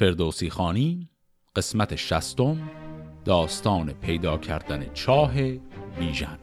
فردوسی خانی قسمت شستم داستان پیدا کردن چاه بیژن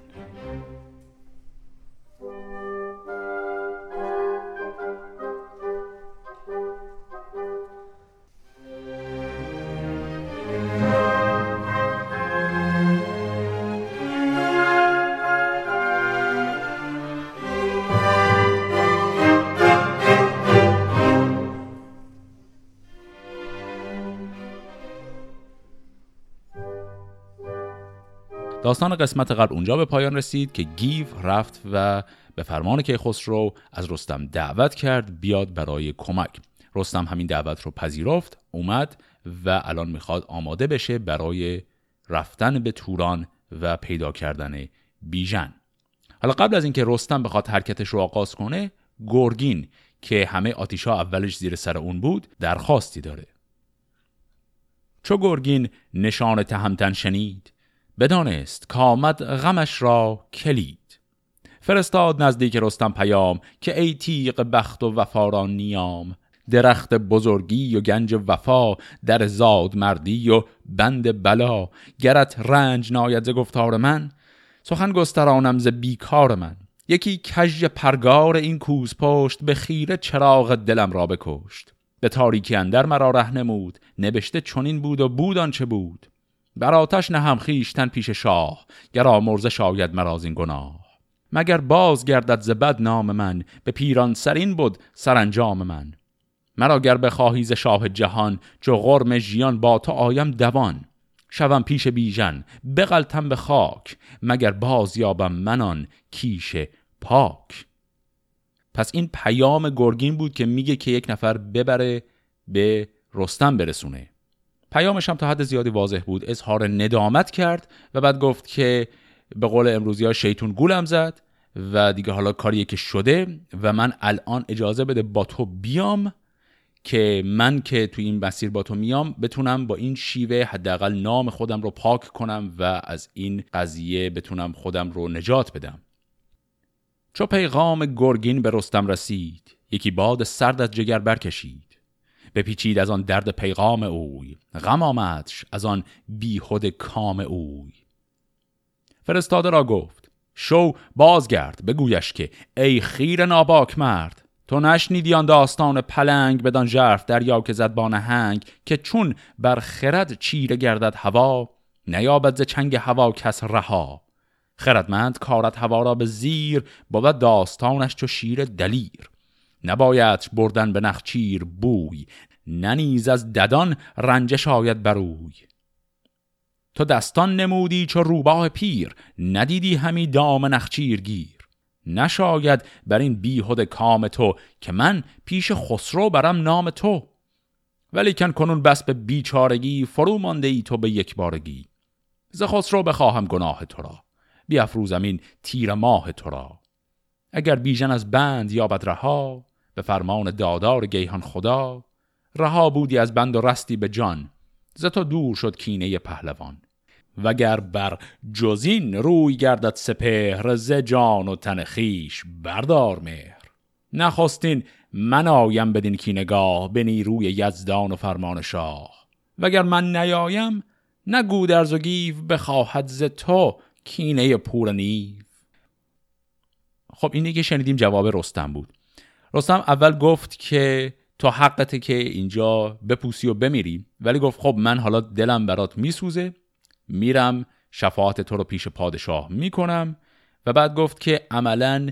داستان قسمت قبل اونجا به پایان رسید که گیو رفت و به فرمان کیخسرو از رستم دعوت کرد بیاد برای کمک. رستم همین دعوت رو پذیرفت اومد و الان می‌خواد آماده بشه برای رفتن به توران و پیدا کردن بیژن. حالا قبل از اینکه رستم بخواد حرکتش رو آغاز کنه گرگین که همه آتیشا اولش زیر سر اون بود درخواستی داره. چو گرگین نشان تهمتن شنید بدانست کامد غمش را کلید. فرستاد نزدیک رستم پیام که ای تیغ بخت و وفا نیام. درخت بزرگی و گنج وفا در زاد مردی و بند بلا. گرت رنج ناید ز گفتار من سخن گسترانم ز بیکار من. یکی کژ پرگار این کوز پشت به خیره چراغ دلم را بکشت. به تاریکی اندر مرا ره نمود نبشته چنین بود و بود آنچه بود. بر آتش نهم خیشتن پیش شاه گر آمرزه شاید مراز این گناه. مگر باز گردد ز بد نام من به پیران سرین بود سرانجام من. مرا گر بخواهی ز شاه جهان چو غرم ژیان با تو آیم دوان. شوم پیش بیژن بغلتم به خاک مگر باز یابم منان کیش پاک. پس این پیام گرگین بود که میگه که یک نفر ببره به رستم برسونه. پیامش هم تا حد زیادی واضح بود. اظهار ندامت کرد و بعد گفت که به قول امروزی ها شیطون گولم زد و دیگه حالا کاریه که شده و من الان اجازه بده با تو بیام که من که توی این مسیر با تو میام بتونم با این شیوه حداقل نام خودم رو پاک کنم و از این قضیه بتونم خودم رو نجات بدم. چو پیغام گرگین به رستم رسید یکی باد سرد از جگر برکشید. بپیچید از آن درد پیغام اوی. غم آمدش از آن بیخود کام اوی. فرستاده را گفت شو بازگرد بگویش که ای خیر ناباک مرد تو نشنیدی آن داستان پلنگ بدان ژرف دریا که زد با هنگ که چون بر خرد چیره گردد هوا نیابد ز چنگ هوا کس رها. خردمند کارت هوا را به زیر بود داستانش چو شیر دلیر. نباید بردن به نخچیر بوی ننیز از ددان رنجش آید بروی تو دستان نمودی چو روباه پیر ندیدی همی دام نخچیر گیر. نشاید بر این بیهد کام تو که من پیش خسرو برم نام تو. ولیکن کنون بس به بیچارگی فرو مانده ای تو به یک بارگی. ز خسرو بخواهم گناه تو را. بیافروزم این تیر ماه تو را. اگر بیژن از بند یا رها به فرمان دادار گیهان خدا رها بودی از بند و رستی به جان ز تو دور شد کینه پهلوان. وگر بر جزین روی گردد سپهر ز جان و تن خیش بردار مهر. نخواستین من آیم بدین کینگاه به نیروی یزدان و فرمان شاه. وگر من نیایم نه گودرز و بخواهد ز تو کینه پور نیو. خب اینی که شنیدیم جواب رستم بود. رستم اول گفت که تو حقته که اینجا بپوسی و بمیری ولی گفت خب من حالا دلم برات میسوزه میرم شفاعت تو رو پیش پادشاه می‌کنم. و بعد گفت که عملا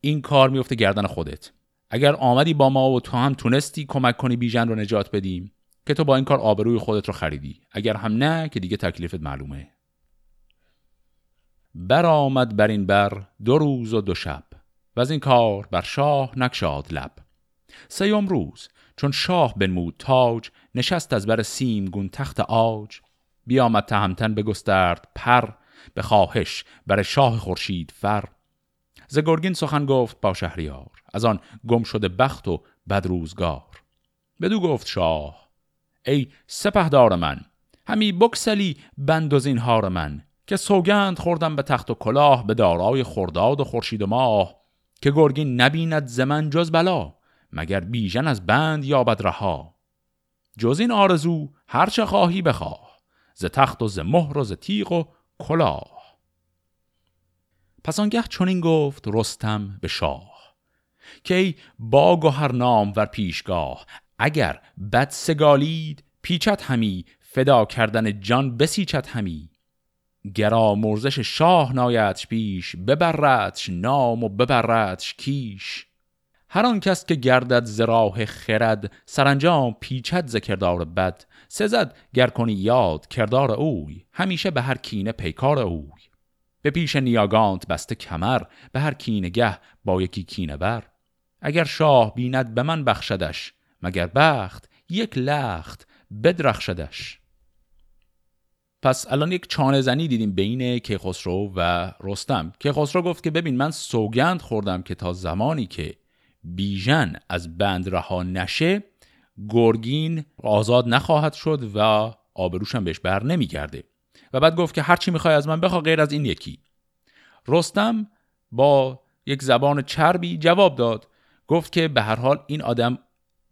این کار میفته گردن خودت. اگر آمدی با ما و تو هم تونستی کمک کنی بیژن رو نجات بدیم که تو با این کار آبروی خودت رو خریدی. اگر هم نه که دیگه تکلیفت معلومه. برآمد بر این بر دو روز و دو شب و از این کار بر شاه نکشاد لب. سیام روز چون شاه بنمود تاج نشست از بر سیمگون تخت آج بیامد تهمتن بگسترد پر به خواهش بر شاه خورشید فر. ز گرگین سخن گفت با شهریار از آن گم شده بخت و بد روزگار. بدو گفت شاه ای سپهدار من همی بکسلی بند و زینهار من. که سوگند خوردم به تخت و کلاه به دارای خرداد و خورشید و ماه که گرگین نبیند زمن جز بلا مگر بیژن از بند یابد رها. جز این آرزو هرچه خواهی بخواه ز تخت و ز مهر و ز تیغ و کلاه. پس آنگه چنین گفت رستم به شاه که ای با هر نام ور پیشگاه اگر بد سگالید پیچت همی فدا کردن جان بسیچت همی. گرا مرزش شاه نایدش پیش ببردش نام و ببردش کیش. هر آن کس که گردد ز راه خرد سرانجام پیچد ز کردار بد. سزد گر کنی یاد کردار اوی همیشه به هر کینه پیکار اوی. به پیش نیاگانت بسته کمر به هر کینه گه با یکی کینه بر. اگر شاه بیند به من بخشدش مگر بخت یک لخت بدرخشدش. پس الان یک چانه زنی دیدیم بین کیخسرو و رستم. کیخسرو گفت که ببین من سوگند خوردم که تا زمانی که بیژن از بند رها نشه گرگین آزاد نخواهد شد و آبروشم بهش بر نمیگرده. و بعد گفت که هرچی می‌خوای از من بخوا غیر از این یکی. رستم با یک زبان چربی جواب داد. گفت که به هر حال این آدم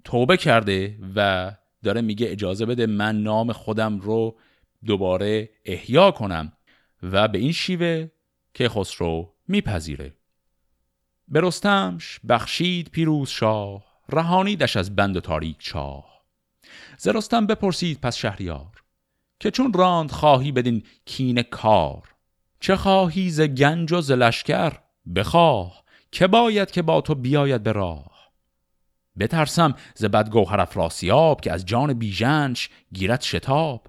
توبه کرده و داره میگه اجازه بده من نام خودم رو دوباره احیا کنم و به این شیوه که خسرو میپذیره. به رستمش بخشید پیروز شاه رهانیدش از بند تاریک چاه. ز رستم بپرسید پس شهریار که چون راند خواهی بدین کین کار؟ چه خواهی ز گنج و ز لشکر بخواه؟ که باید که با تو بیاید به راه؟ بترسم ز بدگوهر افراسیاب که از جان بیژنش گیرد شتاب.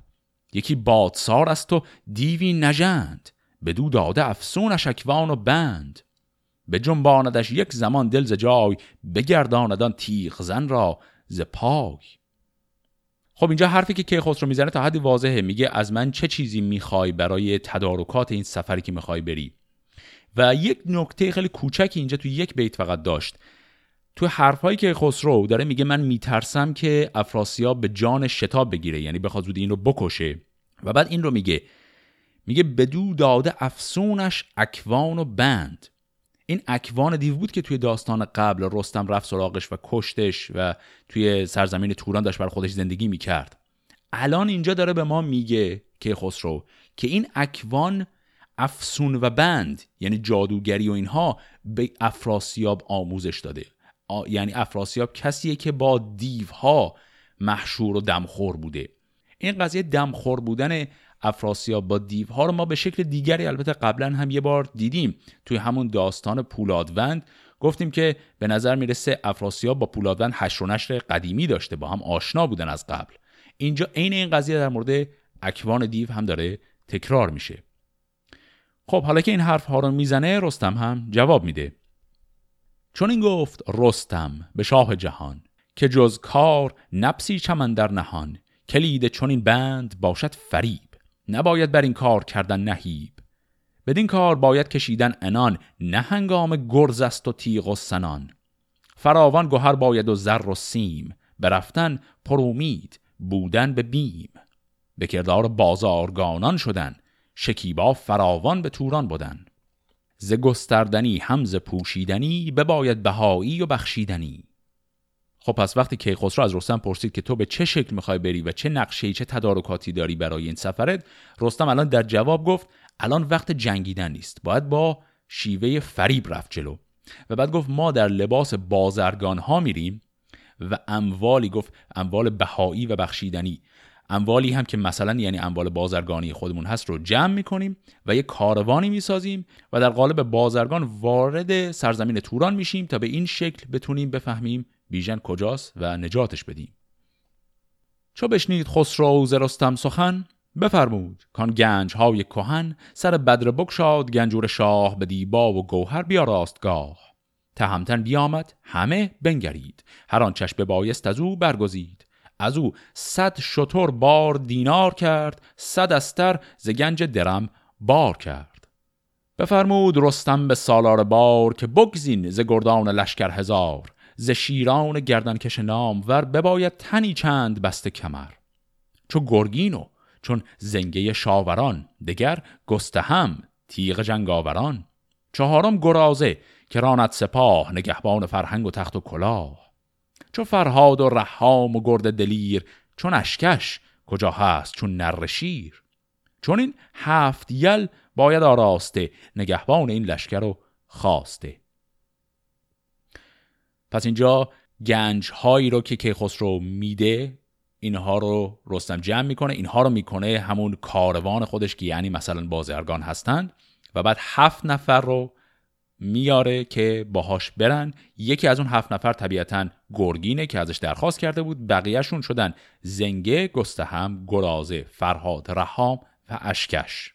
یکی بادسار است و دیوی نژند دو داده افسونش اکوان و بند. به جنباندش یک زمان دل ز جای بگرداندان تیغ زن را ز پای. خب اینجا حرفی که کیخسرو می‌زنه تا حدی واضحه میگه از من چه چیزی می‌خوای برای تدارکات این سفری که می‌خوای بری؟ و یک نکته خیلی کوچکی اینجا تو یک بیت فقط داشت. تو حرفهایی که خسرو داره میگه من میترسم که افراسیاب به جان شتاب بگیره یعنی بخواد زود این رو بکشه. و بعد این رو میگه. میگه بدو داده افسونش اکوان و بند. این اکوان دیو بود که توی داستان قبل رستم رفت سراغش و کشتش و توی سرزمین توران داشت بر خودش زندگی می‌کرد. الان اینجا داره به ما میگه که خسرو که این اکوان افسون و بند یعنی جادوگری و اینها به افراسیاب آموزش داده. یعنی افراسیاب کسیه که با دیوها محشور و دمخور بوده. این قضیه دمخور بودن افراسیاب با دیوها رو ما به شکل دیگری البته قبلا هم یه بار دیدیم توی همون داستان پولادوند. گفتیم که به نظر می‌رسه افراسیاب با پولادوند هشت و نشر قدیمی داشته با هم آشنا بودن از قبل. اینجا عین این قضیه در مورد اکوان دیو هم داره تکرار میشه. خب حالا که این حرف ها رو می‌زنه رستم هم جواب میده. چون این گفت رستم به شاه جهان که جز کار نپسی چمن در نهان کلید چون این بند باشد فریب. نباید بر این کار کردن نهیب. بدین کار باید کشیدن انان نه هنگام گرز است و تیغ و سنان. فراوان گوهر باید و زر و سیم برفتن پرومید بودن به بیم. به کردار بازارگانان شدن شکیبا فراوان به توران بودن ز گستردنی همز پوشیدنی بباید بهایی و بخشیدنی. خب پس وقتی کیخسرو از رستم پرسید که تو به چه شکل می‌خوای بری و چه نقشه چه تدارکاتی داری برای این سفرت رستم الان در جواب گفت الان وقت جنگیدن نیست. باید با شیوه فریب رفت جلو. و بعد گفت ما در لباس بازرگان ها میریم و اموالی گفت اموال بهایی و بخشیدنی. اموالی هم که مثلا یعنی اموال بازرگانی خودمون هست رو جمع می‌کنیم و یه کاروانی می‌سازیم و در قالب بازرگان وارد سرزمین توران میشیم تا به این شکل بتونیم بفهمیم بیژن کجاست و نجاتش بدیم. چو بشنید خسرو ز رستم سخن بفرمود کان گنج های کهن سر بدر بکشاد گنجور شاه به دیبا و گوهر بیا راستگاه تهمتن بیامد همه بنگرید. هر آن چشم بایست از او برگزید. از او صد شتر بار دینار کرد صد استر ز گنج درم بار کرد. بفرمود رستم به سالار بار که بگزین ز گردان لشکر هزار ز شیران گردنکش نام ور بباید تنی چند بسته کمر. چو گرگینو چون زنگه شاوران دگر گستهم تیغ جنگاوران. چهارم گرازه که راند سپاه نگهبان فرهنگ و تخت و کلاه. چو فرهاد و رحام و گرد دلیر چون اشکش کجا هست چون نر شیر. چون این هفت یل باید آراسته نگهبان این لشکر رو خواسته پس اینجا گنج هایی رو که کیخسرو میده اینها رو رستم جمع می‌کنه اینها رو می‌کنه همون کاروان خودش که یعنی مثلا بازرگان هستند و بعد هفت نفر رو میاره که باهاش برن. یکی از اون هفت نفر طبیعتا گرگینه که ازش درخواست کرده بود بقیهشون شدن زنگه گستهم گرازه فرهاد رهام و اشکش.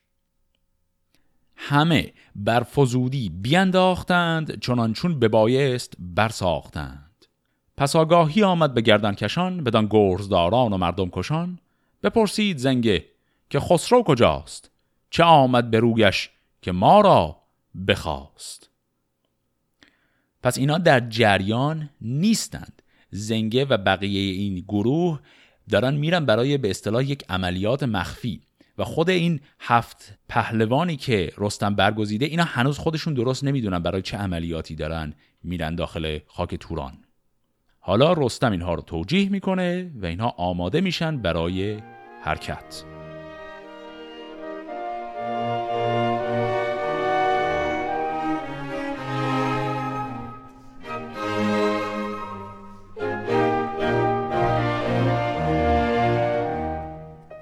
همه بر فزودی بینداختند چنانچون ببایست برساختند. پس آگاهی آمد به گردن کشان بدان گرزداران و مردم کشان. بپرسید زنگه که خسرو کجاست؟ چه آمد به رویش که ما را بخواست؟ پس اینا در جریان نیستند. زنگه و بقیه این گروه دارن میرن برای به اصطلاح یک عملیات مخفی و خود این هفت پهلوانی که رستم برگزیده اینا هنوز خودشون درست نمی‌دونن برای چه عملیاتی دارن میرن داخل خاک توران. حالا رستم اینها رو توجیه می‌کنه و اینها آماده میشن برای حرکت.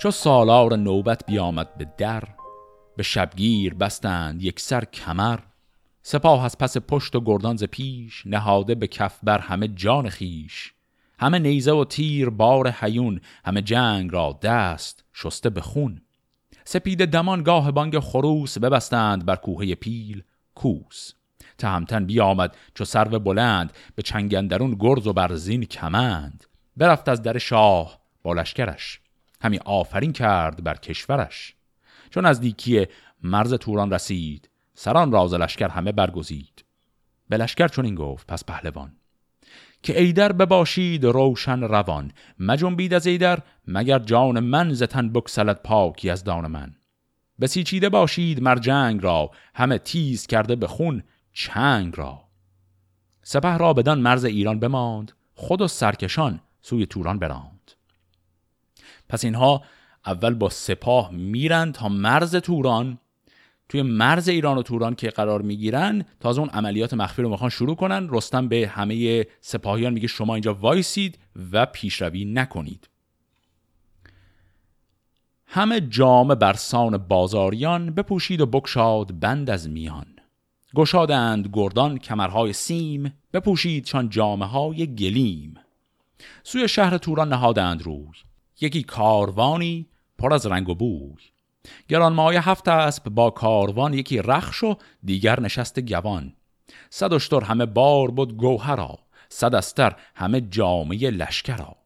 چو سالار نوبت بیامد به در به شبگیر بستند یک سر کمر. سپاه از پس پشت و گردان ز پیش نهاده به کف بر همه جان خیش همه نیزه و تیر بار حیون همه جنگ را دست شسته به خون. سپید دمان گاه بانگ خروس ببستند بر کوه پیل کوس. تهمتن بیامد چو سرو بلند به چنگندرون گرز و برزین کمند. برفت از در شاه با لشکرش. همی آفرین کرد بر کشورش. چون از دیکی مرز توران رسید سران راز لشکر همه برگزید. به لشکر چون این گفت پس پهلوان که ایدر بباشید روشن روان. مجنبید از ایدر مگر جان من زتن بکسلت پاکی از دان من. بسیچیده باشید مر جنگ را همه تیز کرده به خون چنگ را. سپه را بدان مرز ایران بماند خود و سرکشان سوی توران براند. پس اینها اول با سپاه میرن تا مرز توران توی مرز ایران و توران که قرار می‌گیرن تازه اون عملیات مخفی رو می‌خوان شروع کنن. رستم به همه سپاهیان میگه شما اینجا وایسید و پیشروی نکنید. همه جام برسان بازاریان بپوشید و بکشاد بند از میان. گشادند گردان کمرهای سیم بپوشید چون جامه های گلیم. سوی شهر توران نهادند روی. یکی کاروانی پر از رنگ و بوی. گرانمایه هفت اسب با کاروان یکی رخش و دیگر نشست گوان. صد اشتر همه بار بود گوهرا صد استر همه جامعه لشکرا.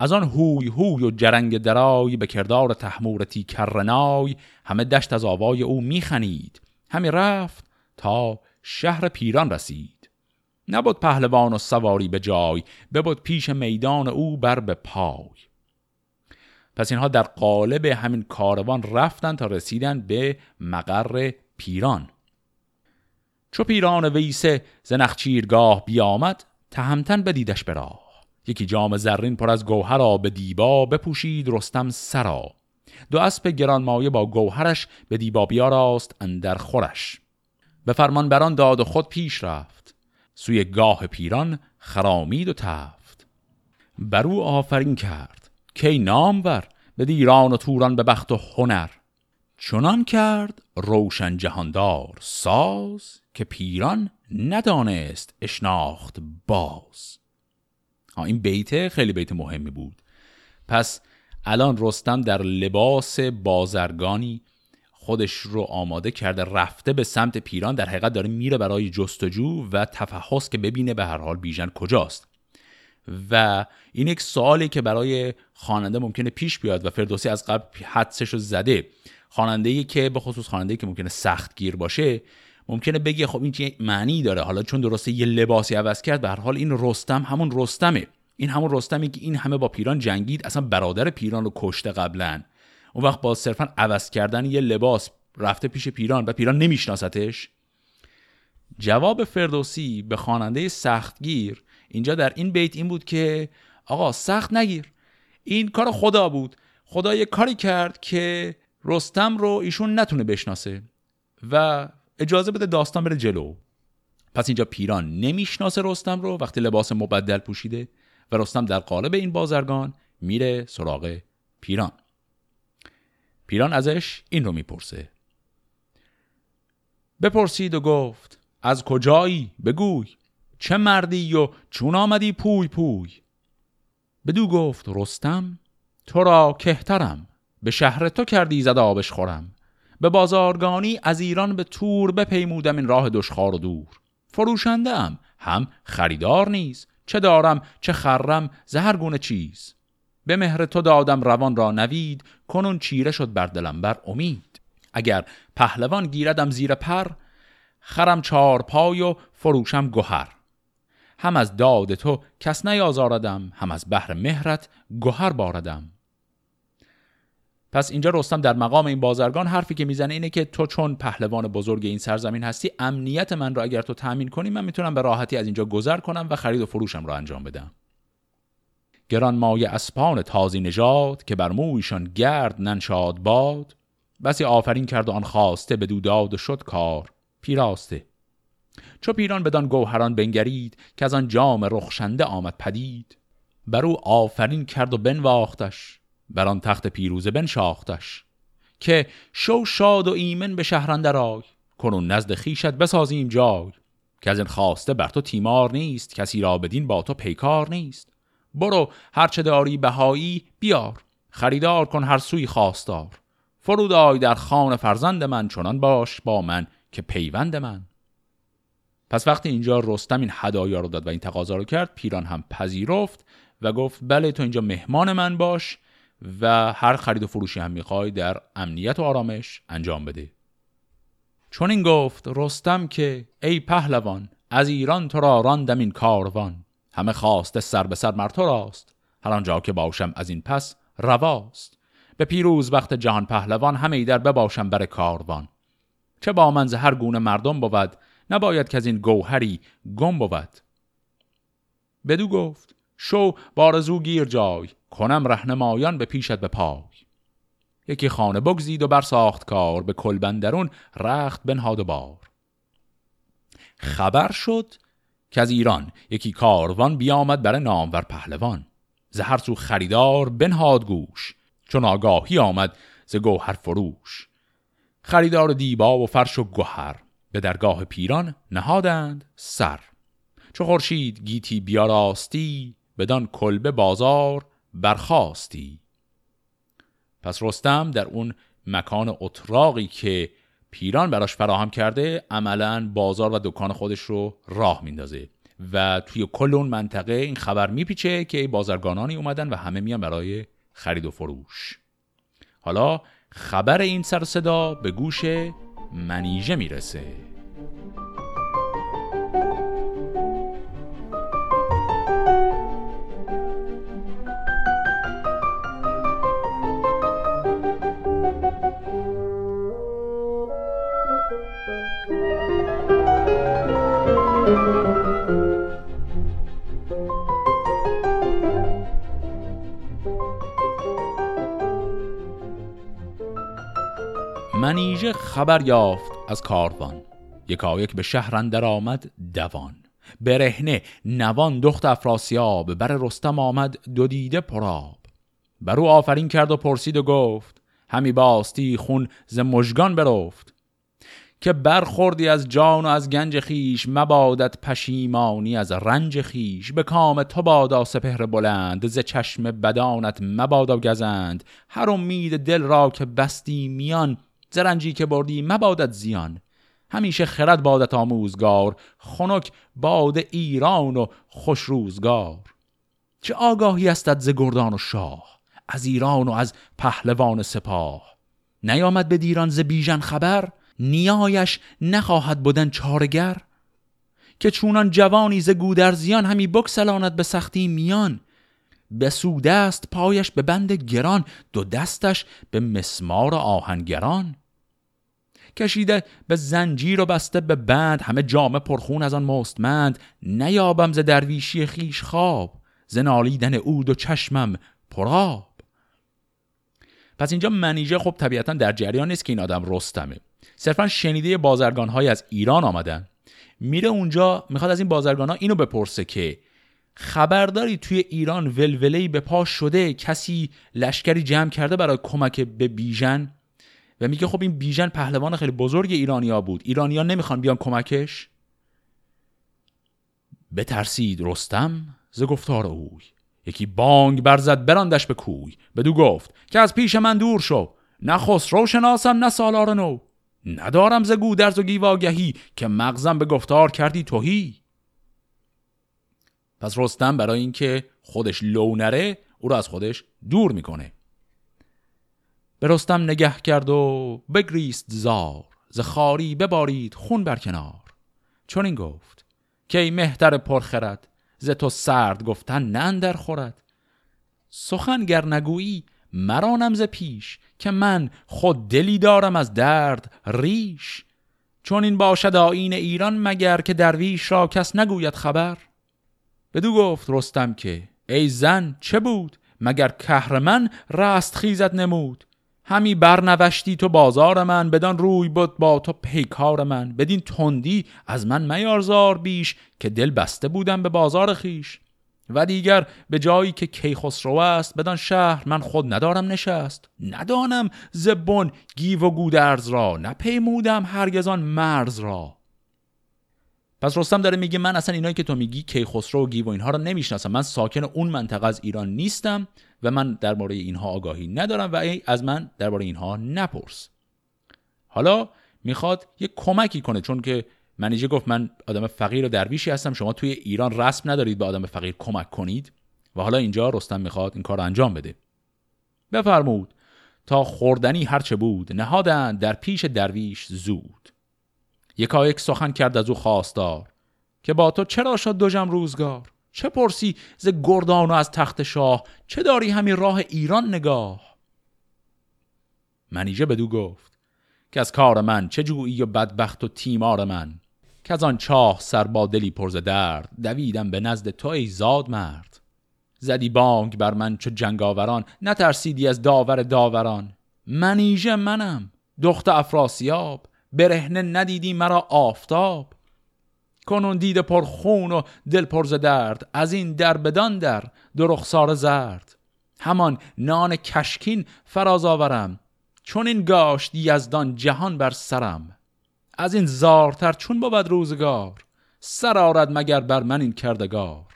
از آن هوی هوی و جرنگ درای به کردار تحمورتی کرنای همه دشت از آوای او میخنید همی رفت تا شهر پیران رسید. نبود پهلوان و سواری به جای ببود پیش میدان او بر به پای. پس اینها در قالب همین کاروان رفتن تا رسیدن به مقر پیران. چو پیران ویسه ز نخچیرگاه بیامد تهمتن بدیدش به راه. یکی جام زرین پر از گوهر به دیبا بپوشید رستم سرا. دو اسب گرانمایه با گوهرش به دیبا بیاراست اندر خورش. به فرمان بران داد و خود پیش رفت. سوی گاه پیران خرامید و تفت. بر او آفرین کرد. کی نامور به ایران و توران به بخت و هنر. چنان کرد روشن جهاندار ساز که پیران ندانست اشناخت باز. این بیت خیلی بیت مهمی بود. پس الان رستم در لباس بازرگانی خودش رو آماده کرده رفته به سمت پیران در حقیقت داره میره برای جستجو و تفحص که ببینه به هر حال بیژن کجاست. و این یک سوالی که برای خواننده ممکنه پیش بیاد و فردوسی از قبل حدسش رو زده خواننده که به خصوص خواننده که ممکنه سخت گیر باشه ممکنه بگه خب این چه معنی داره؟ حالا چون درسته یه لباسی عوض کرد به هر حال این رستم همون رستمه. این همون رستمی که این همه با پیران جنگید اصلا برادر پیران رو کشته قبلا. اون وقت با صرفا عوض کردن یه لباس رفته پیش پیران و پیران نمیشناستش جواب فردوسی به خواننده سختگیر اینجا در این بیت این بود که آقا سخت نگیر. این کار خدا بود. خدا یه کاری کرد که رستم رو ایشون نتونه بشناسه و اجازه بده داستان بره جلو. پس اینجا پیران نمی‌شناسه رستم رو وقتی لباس مبدل پوشیده و رستم در قالب این بازرگان میره سراغ پیران. پیران ازش این رو می‌پرسه. بپرسید و گفت از کجایی؟ بگوی. چه مردی و چون آمدی پوی پوی؟ بدو گفت رستم تو را کهترم. به شهر تو کردی زد آبش خورم. به بازارگانی از ایران به تور بپیمودم این راه دشخار و دور. فروشنده ام هم خریدار نیز. چه دارم چه خرم زهر گونه چیز. به مهر تو دادم روان را نوید کنون چیره شد بر دلم بر امید. اگر پهلوان گیردم زیر پر خرم چار پای و فروشم گهر. هم از داد تو کس نیازاردم هم از بحر مهرت گهر باردم. پس اینجا رستم در مقام این بازرگان حرفی که می‌زنه اینه که تو چون پهلوان بزرگ این سرزمین هستی امنیت من را اگر تو تأمین کنی من می‌تونم به راحتی از اینجا گذر کنم و خرید و فروشم را انجام بدم. گران مایه اسپان تازی نژاد که بر مویشان گرد ننشاد باد بسی آفرین کرد و آن خواسته به دوداد و شد کار پیراسته. چو پیران بدان گوهران بنگرید که از آن جام رخشنده آمد پدید. بر او آفرین کرد و بنواختش بر آن تخت پیروزه بنشاختش. که شو شاد و ایمن به شهرنده رای کنون نزد خیشت بسازیم جای. که از این خواسته بر تو تیمار نیست کسی را بدین با تو پیکار نیست. برو هرچه داری بهایی بیار. خریدار کن هر سوی خواستار. فرود آی در خان فرزند من چنان باش با من که پیوند من. پس وقتی اینجا رستم این هدایا رو داد و این تقاضا رو کرد پیران هم پذیرفت و گفت بله تو اینجا مهمان من باش و هر خرید و فروشی هم می‌خوای در امنیت و آرامش انجام بده. چون این گفت رستم که ای پهلوان از ایران تو را راندم این کاروان همه خواسته سر به سر مر تو راست هر آنجا که باشم از این پس رواست. به پیروز وقت جهان پهلوان همه در بباشم بر کاروان. چه با من هر گونه مردم بود نباید که از این گوهری گم بود. بدو گفت شو بارزو گیر جای کنم رهنمایان به پیشت به پای. یکی خانه بگزید و بر ساخت کار به کلبندرون رخت بنهاد و بار. خبر شد که از ایران یکی کاروان بیامد بر نامور پهلوان. زهر سو خریدار بنهاد گوش چون آگاهی آمد ز گوهر فروش. خریدار دیبا و فرش و گوهر. به درگاه پیران نهادند سر. چو خورشید گیتی بیاراستی بدان کلبه بازار برخواستی پس رستم در اون مکان اتراقی که پیران براش فراهم کرده عملا بازار و دکان خودش رو راه میندازه و توی کل اون منطقه این خبر میپیچه که بازرگانانی اومدن و همه میان برای خرید و فروش. حالا خبر این سر صدا به گوش منیژه می‌رسه. منیژه خبر یافت از کاروان. یکایک به شهر اندر آمد دوان. برهنه نوان دخت افراسیاب بر رستم آمد دو دیده پراب. بر او آفرین کرد و پرسید و گفت همی باستی خون ز مژگان برفت. که برخوردی از جان و از گنج خیش مبادت پشیمانی از رنج خیش به کام تو بادا سپهر بلند ز چشم بدانت مبادا گزند. هر امید دل را که بستی میان زرنجی که بردی مبادت زیان. همیشه خرد بادت آموزگار خنک باد ایران و خوش روزگار. چه آگاهی استد ز گردان و شاه از ایران و از پهلوان سپاه. نیامد به دیران ز بیژن خبر نیایش نخواهد بودن چارگر. که چونان جوانی ز گودرزیان همی بکسلاند به سختی میان. به است پایش به بند گران دو دستش به مسمار آهنگران. کشیده به زنجیر و بسته به بند همه جامه پرخون از آن مستمند. نیابم ز درویشی خیش خواب ز نالیدن اود و چشمم پراب پس اینجا منیژه خب طبیعتا در جریان نیست که این آدم رستمه. صرفا شنیده بازرگان های از ایران آمدن. میره اونجا می‌خواد از این بازرگان ها اینو بپرسه که خبرداری توی ایران ولولهی به پا شده کسی لشکری جمع کرده برای کمک به بیژن؟ و میگه خب این بیژن پهلوان خیلی بزرگ ایرانیا بود. ایرانیا نمی‌خوان بیان کمکش؟ بترسید رستم ز گفتار اوی. یکی بانگ برزد براندش به کوی. بدو گفت که از پیش من دور شو. نه خسرو شناسم نه سالار نو. ندارم ز گودرز و گیواگهی که مغزم به گفتار کردی توهی. پس رستم برای اینکه خودش لو نره او را از خودش دور می‌کنه. به رستم نگه کرد و بگریست زار ز خاری ببارید خون بر کنار. چون این گفت که ای مهتر پرخرد ز تو سرد گفتن نه در خورد. سخن گر نگویی مرانم ز پیش که من خود دلی دارم از درد ریش. چون این باشد آین ایران مگر که درویش را کس نگوید خبر؟ بدو گفت رستم که ای زن چه بود؟ مگر کهر من رست خیزت نمود؟ همی برنوشتی تو بازار من بدان روی بود با تو پیکار من. بدین تندی از من میارزار بیش که دل بسته بودم به بازار خیش. و دیگر به جایی که کیخسرو است بدان شهر من خود ندارم نشست. ندانم زبون گیو و گودرز را نپیمودم هرگزان مرز را. پس رستم داره میگه من اصلا اینایی که تو میگی کیخسرو و گیو و اینها رو نمی‌شناسم. من ساکن اون منطقه از ایران نیستم و من درباره اینها آگاهی ندارم و از من درباره اینها نپرس. حالا می‌خواد یه کمکی کنه چون که منیجه گفت من آدم فقیر و درویشی هستم شما توی ایران رسم ندارید به آدم فقیر کمک کنید. و حالا اینجا رستم می‌خواد این کار رو انجام بده. بفرمود. تا خوردنی هرچه بود نهادن در پیش درویش زود. یکایک سخن کرد از او خواستار که با تو چرا شد دوجم روزگار؟ چه پرسی ز گردان و از تخت شاه؟ چه داری همین راه ایران نگاه؟ منیژه بدو گفت که از کار من چه جویی و بدبخت و تیمار من؟ که از آن چاه سر با دلی پرز درد دویدم به نزد تو ای زاد مرد. زدی بانگ بر من چو جنگاوران نترسیدی از داور داوران. منیژه منم دخت افراسیاب. برهنه ندیدی مرا آفتاب. کنون دید پر خون و دل پر درد از این در بدان در درخسار زرد. همان نان کشکین فراز آورم چون این گاشت یزدان جهان بر سرم. از این زارتر چون بود روزگار سر آرد مگر بر من این کردگار.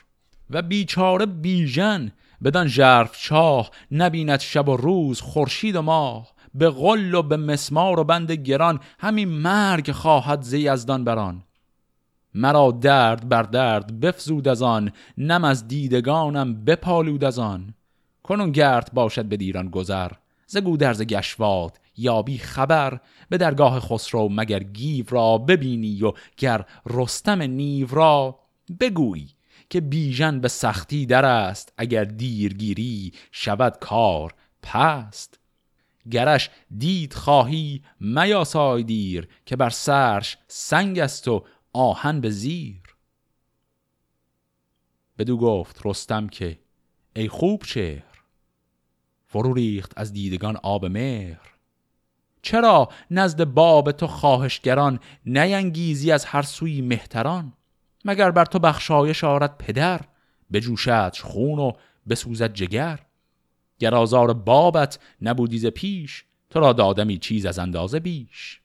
و بیچاره بیژن بدان ژرف چاه نبیند شب و روز خورشید و ماه. به غل و به مسمار و بند گران همین مرگ خواهد زی یزدان بران مرا درد بر درد بفزود از آن نم از دیدگانم بپالود از آن. کنون گرد باشد به دیران گذر ز گودرز گشواد یابی خبر. به درگاه خسرو مگر گیو را ببینی و گر رستم نیو را بگویی که بیژن به سختی در است. اگر دیرگیری شود کار پست. گرش دید خواهی میاسای دیر که بر سرش سنگ است و آهن به زیر. بدو گفت رستم که ای خوب شهر فرو ریخت از دیدگان آب مهر. چرا نزد باب تو خواهشگران نینگیزی از هر سوی مهتران؟ مگر بر تو بخشایش آرد پدر بجوشد خون و بسوزد جگر. گر آزار بابت نبودی ز پیش تو را دادمی چیز از اندازه بیش.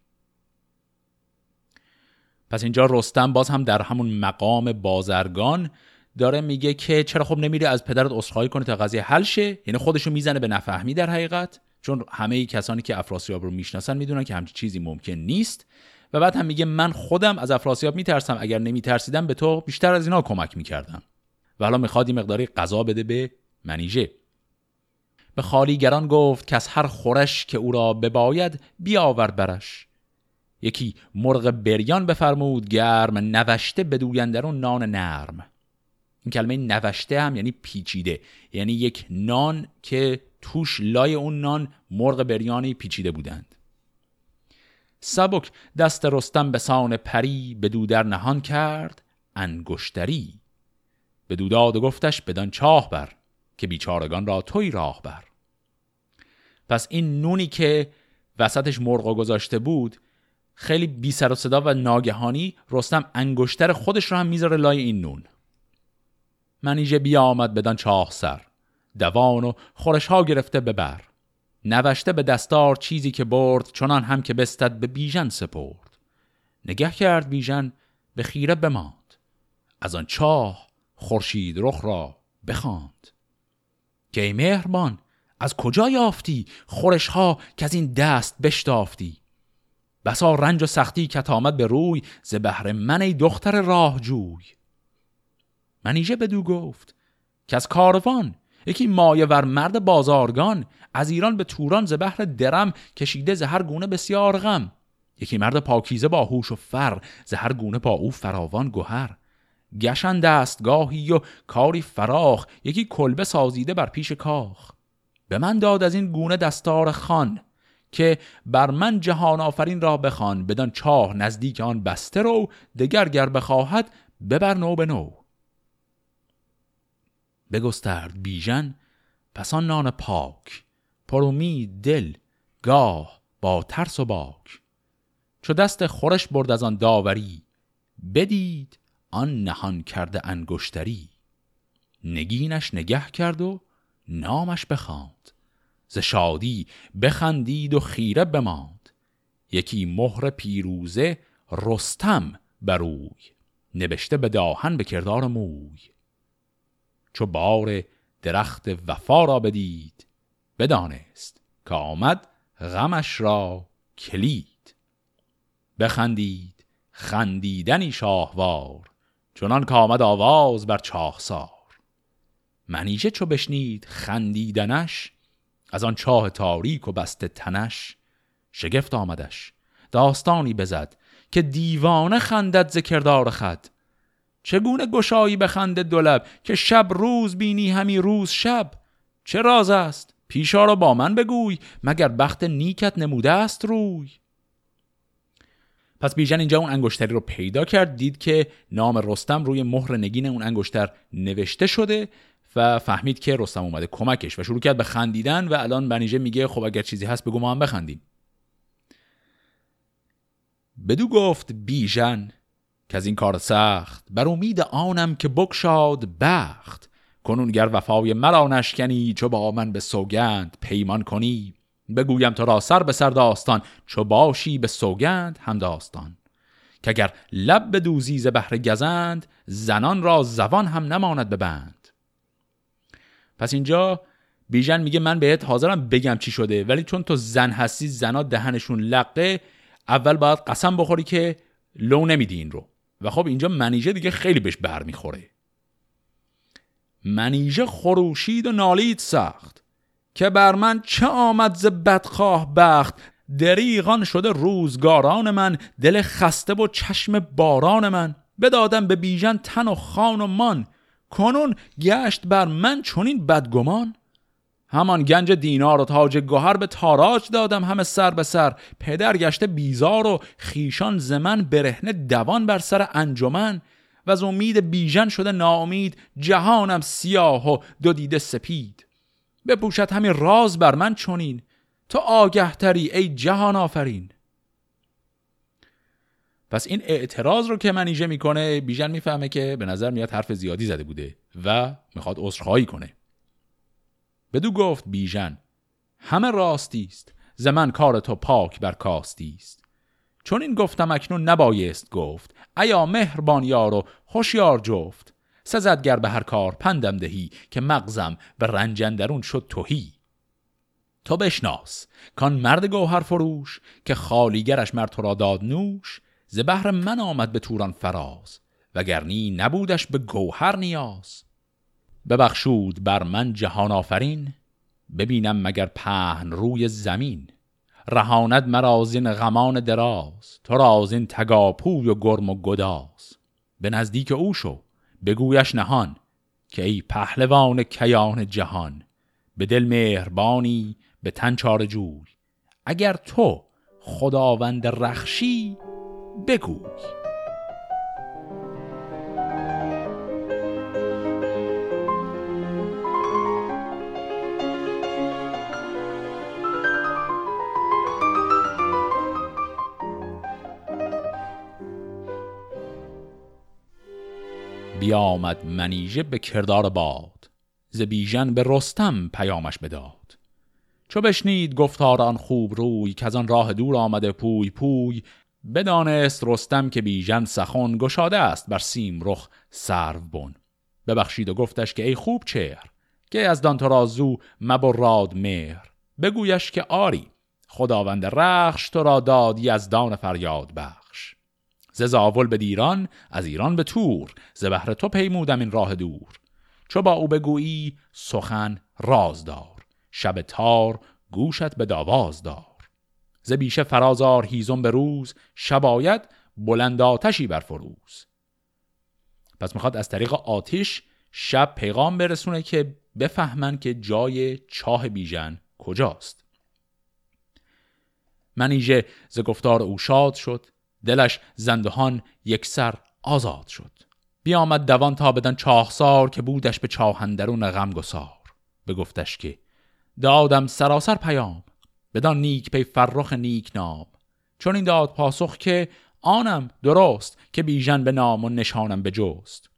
پس اینجا رستم باز هم در همون مقام بازرگان داره میگه که چرا خب نمیره از پدرت عذرخواهی کنه تا قضیه حل شه؟ یعنی خودشو می‌زنه به نفهمی در حقیقت چون همه ای کسانی که افراسیاب رو می‌شناسن می‌دونن که همچین چیزی ممکن نیست. و بعد هم میگه من خودم از افراسیاب میترسم اگر نمیترسیدم به تو بیشتر از اینا کمک می‌کردم. و حالا می‌خواد مقداری قضا بده به منیژه. به خالیگران گفت که از هر خورش که او را بباید بیاور برش. یکی مرغ بریان بفرمود گرم نوشته بدویندرون نان نرم. این کلمه نوشته هم یعنی پیچیده یعنی یک نان که توش لای اون نان مرغ بریانی پیچیده بودند. سبک دست رستم به سان پری به در نهان کرد انگشتری. به دوداد گفتش بدان چاه بر که بیچارگان را توی راه بر. پس این نونی که وسطش مرغا گذاشته بود خیلی بی سر و صدا و ناگهانی رستم انگشتر خودش رو هم می‌ذاره لای این نون. منیژه بیا آمد بدان چاه سر دوان و خورش ها گرفته ببر نوشته به دستار چیزی که برد چنان هم که بستد به بیژن سپرد. نگه کرد بیژن به خیره بماند. از آن چاه خورشید رخ را بخواند. که مهربان از کجا یافتی خورش ها که از این دست بشتافتی؟ بسا رنج و سختی که آمد به روی ز بهر من ای دختر راه جوی منیژه بدو گفت که از کاروان یکی مایه ور مرد بازارگان از ایران به توران ز بهر درم کشیده ز هر گونه بسیار غم. یکی مرد پاکیزه با هوش و فر ز هر گونه با او فراوان گهر. گشن دستگاهی و کاری فراخ یکی کلبه سازیده بر پیش کاخ. به من داد از این گونه دستار خان که بر من جهان آفرین را بخوان بدان چاه نزدیک آن بسته رو دگر گر بخواهد ببر نو به نو. بگسترد بیژن پس آن نان پاک پرومی دل گاه با ترس و باک. چو دست خورش برد از آن داوری بدید آن نهان کرده انگشتری. نگینش نگه کرد و نامش بخواند. ز شادی بخندید و خیره بماند. یکی مهر پیروزه رستم بروی نوشته به داهن به کردار موی. چو بار درخت وفا را بدید بدانست که آمد غمش را کلید. بخندید خندیدنی شاهوار چنان که آمد آواز بر چاهسار. منیژه چو بشنید خندیدنش از آن چاه تاریک و بسته تنش شگفت آمدش. داستانی بزد که دیوانه خندد ز کردار خد چگونه گشایی بخنده دولب که شب روز بینی همی روز شب؟ چه راز است؟ پیشا را با من بگوی مگر بخت نیکت نموده است روی؟ پس بیژن اینجا اون انگشتری رو پیدا کرد دید که نام رستم روی مهر نگین اون انگشتر نوشته شده و فهمید که رستم اومده کمکش و شروع کرد به خندیدن و الان بنیژه میگه خب اگر چیزی هست بگو ما هم بخندیم. بدو گفت بیژن که از این کار سخت بر امید آنم که بکشاد بخت. کنون گر وفای مرا نشکنی چو با من به سوگند پیمان کنی. بگویم تو را سر به سر داستان چو باشی به سوگند هم داستان. که اگر لب به دوزیز بهر گزند زنان را زبان هم نماند ببند پس اینجا بیژن میگه من بهت حاضرم بگم چی شده ولی چون تو زن هستی زنا دهنشون لقه اول باید قسم بخوری که لو نمیدی این رو. و خب اینجا منیژه دیگه خیلی بهش بر می‌خوره. منیژه خروشید و نالید سخت که بر من چه آمد ز بدخواه بخت. دریغان شده روزگاران من دل خسته و چشم باران من. بدادم به بیژن تن و خان و مان. کنون گشت بر من چنین بدگمان؟ همان گنج دینار و تاج گوهر به تاراج دادم همه سر به سر. پدر گشته بیزار و خیشان زمن برهنه دوان بر سر انجمن. و از امید بیژن شده ناامید جهانم سیاه و دو دیده سپید. بپوشد همین راز بر من چنین. تو آگه تری ای جهان آفرین. پس این اعتراض رو که منیژه می‌کنه بیژن می‌فهمه که به نظر میاد حرف زیادی زده بوده و می‌خواد عذرخواهی کنه. بدو گفت بیژن همه راستی است. زمن کار تو پاک بر کاستی است. چون این گفتم اکنون نبایست گفت ایا مهربان یار و هوشیار جفت؟ سزدگر به هر کار پندم دهی که مغزم به رنجندرون شد توهی تو بشناس کان مرد گوهر فروش که خالیگرش مرد تو را داد نوش ز بهر من آمد به توران فراز وگرنی نبودش به گوهر نیاز. ببخشود بر من جهان آفرین ببینم مگر پهن روی زمین. رهاند مرا زین غمان دراز تو را زین تگاپوی و گرم و گداز. به نزدیک او شو بگویش نهان که ای پهلوان کیان جهان به دل مهربانی به تن چار جوی. اگر تو خداوند رخشی بگوی بیامد منیژه به کردار باد ز بیژن به رستم پیامش بداد. چو بشنید گفتار آن خوب روی که از آن راه دور آمده پوی پوی بدانست رستم که بیژن سخن گشاده است بر سیم رخ سرو بن. ببخشید و گفتش که ای خوب چهر که از دان رازو مبراد مهر. بگویش که آری خداوند رخش تو را داد یزدان فریاد بخش. ز زاول به دیران از ایران به تور. ز بهر تو پیمودم این راه دور. چو با او بگویی سخن راز دار شب تار گوشت به داواز دار. ز بیشه فرازار هیزم به روز شباید بلند آتشی بر فروز. پس می‌خواد از طریق آتش شب پیغام برسونه که بفهمن که جای چاه بیژن کجاست. منیژه ز گفتار او شاد شد دلش زندهان سر آزاد شد. بیامد دوان تا بدن چاهسار که بودش به چاهندرون غم گسار بگفتش که دادم سراسر پیام بدان نیک پی فرخ نیک نام. چون این داد پاسخ که آنم درست که بیژن به نام و نشانم به جست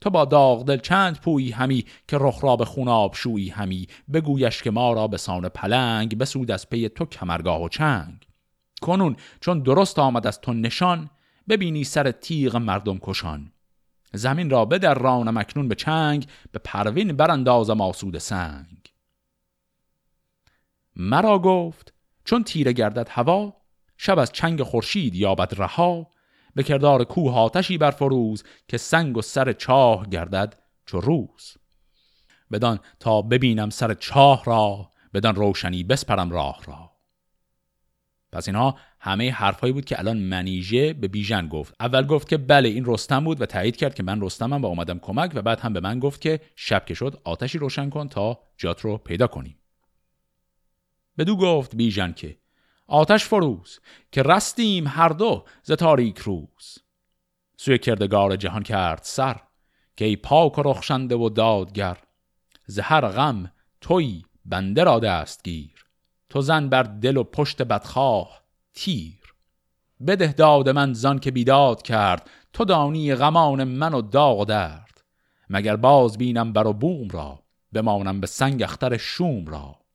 تو با داغ دل چند پویی همی که رخ را به خوناب شویی همی. بگویش که ما را به سان پلنگ بسود از پی تو کمرگاه و چنگ. کنون چون درست آمد از تو نشان ببینی سر تیغ مردم کشان. زمین را بدر رانم اکنون به چنگ به پروین براندازم آسود سنگ. مرا گفت چون تیره گردد هوا شب از چنگ خورشید یابد رها به کردار کوه آتشی بر فروز که سنگ و سر چاه گردد چو روز. بدان تا ببینم سر چاه را بدان روشنی بسپرم راه را. پس اینها همه حرفهایی بود که الان منیژه به بیژن گفت. اول گفت که بله این رستم بود و تایید کرد که من رستمم و اومدم کمک و بعد هم به من گفت که شب که شد آتشی روشن کن تا جات رو پیدا کنیم. بدو گفت بیژن که آتش فروز که رستیم هر دو ز تاریک روز. سوی کردگار جهان کرد سر که ای پاک و رخشنده و دادگر ز هر غم توی بنده را دست گیر تو زن بر دل و پشت بدخواه تیر. بده داد من زان که بیداد کرد تو دانی غمان من و داغ درد. مگر باز بینم بر و بوم را بمانم به سنگ اختر شوم را.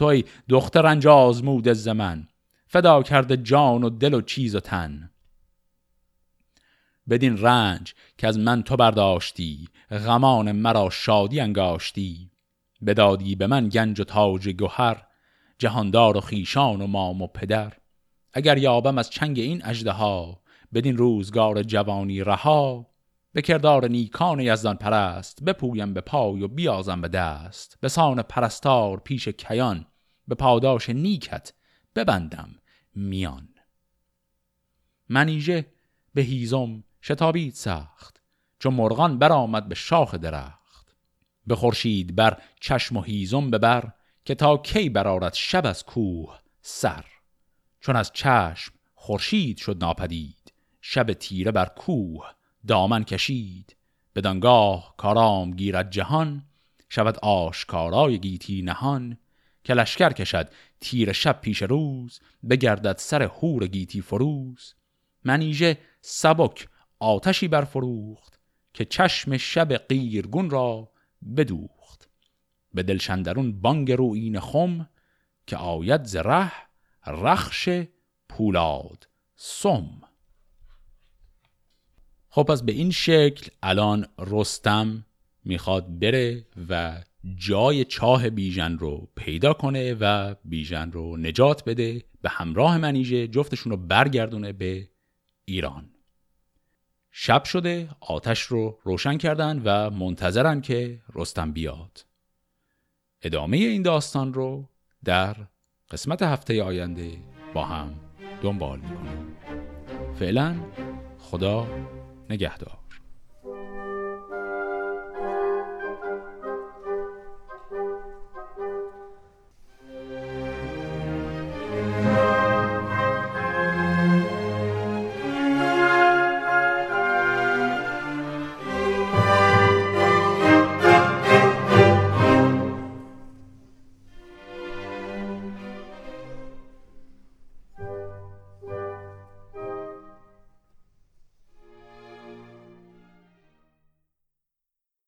توی دختر رنج آزمود زمن. فدا کرده جان و دل و چیز و تن. بدین رنج که از من تو برداشتی غمان مرا شادی انگاشتی. بدادی به من گنج و تاج گوهر جهاندار و خیشان و مام و پدر. اگر یابم از چنگ این اجده ها بدین روزگار جوانی رها به کردار نیکان یزدان پرست بپویم به پای و بیازم به دست. به سان پرستار پیش کیان به پاداش نیکت ببندم میان. منیژه به هیزم شتابید سخت چون مرغان برآمد به شاخ درخت. به خورشید بر چشم و هیزم ببر که تا کی برارد شب از کوه سر. چون از چشم خورشید شد ناپدید شب تیره بر کوه دامن کشید. بدانگاه کارام گیرد جهان شود آشکارای گیتی نهان. که لشکر کشد تیر شب پیش روز بگردد سر هور گیتی فروز. منیژه سبک آتشی برفروخت که چشم شب قیرگون را بدوخت. به دلشندرون بانگ روین خم که آید ز ره رخش پولاد سم. خب پس به این شکل الان رستم می‌خواد بره و جای چاه بیژن رو پیدا کنه و بیژن رو نجات بده به همراه منیژه جفتشون رو برگردونه به ایران. شب شده آتش رو روشن کردن و منتظرن که رستم بیاد. ادامه این داستان رو در قسمت هفته آینده با هم دنبال می‌کنیم. فعلا خدا نگهدار.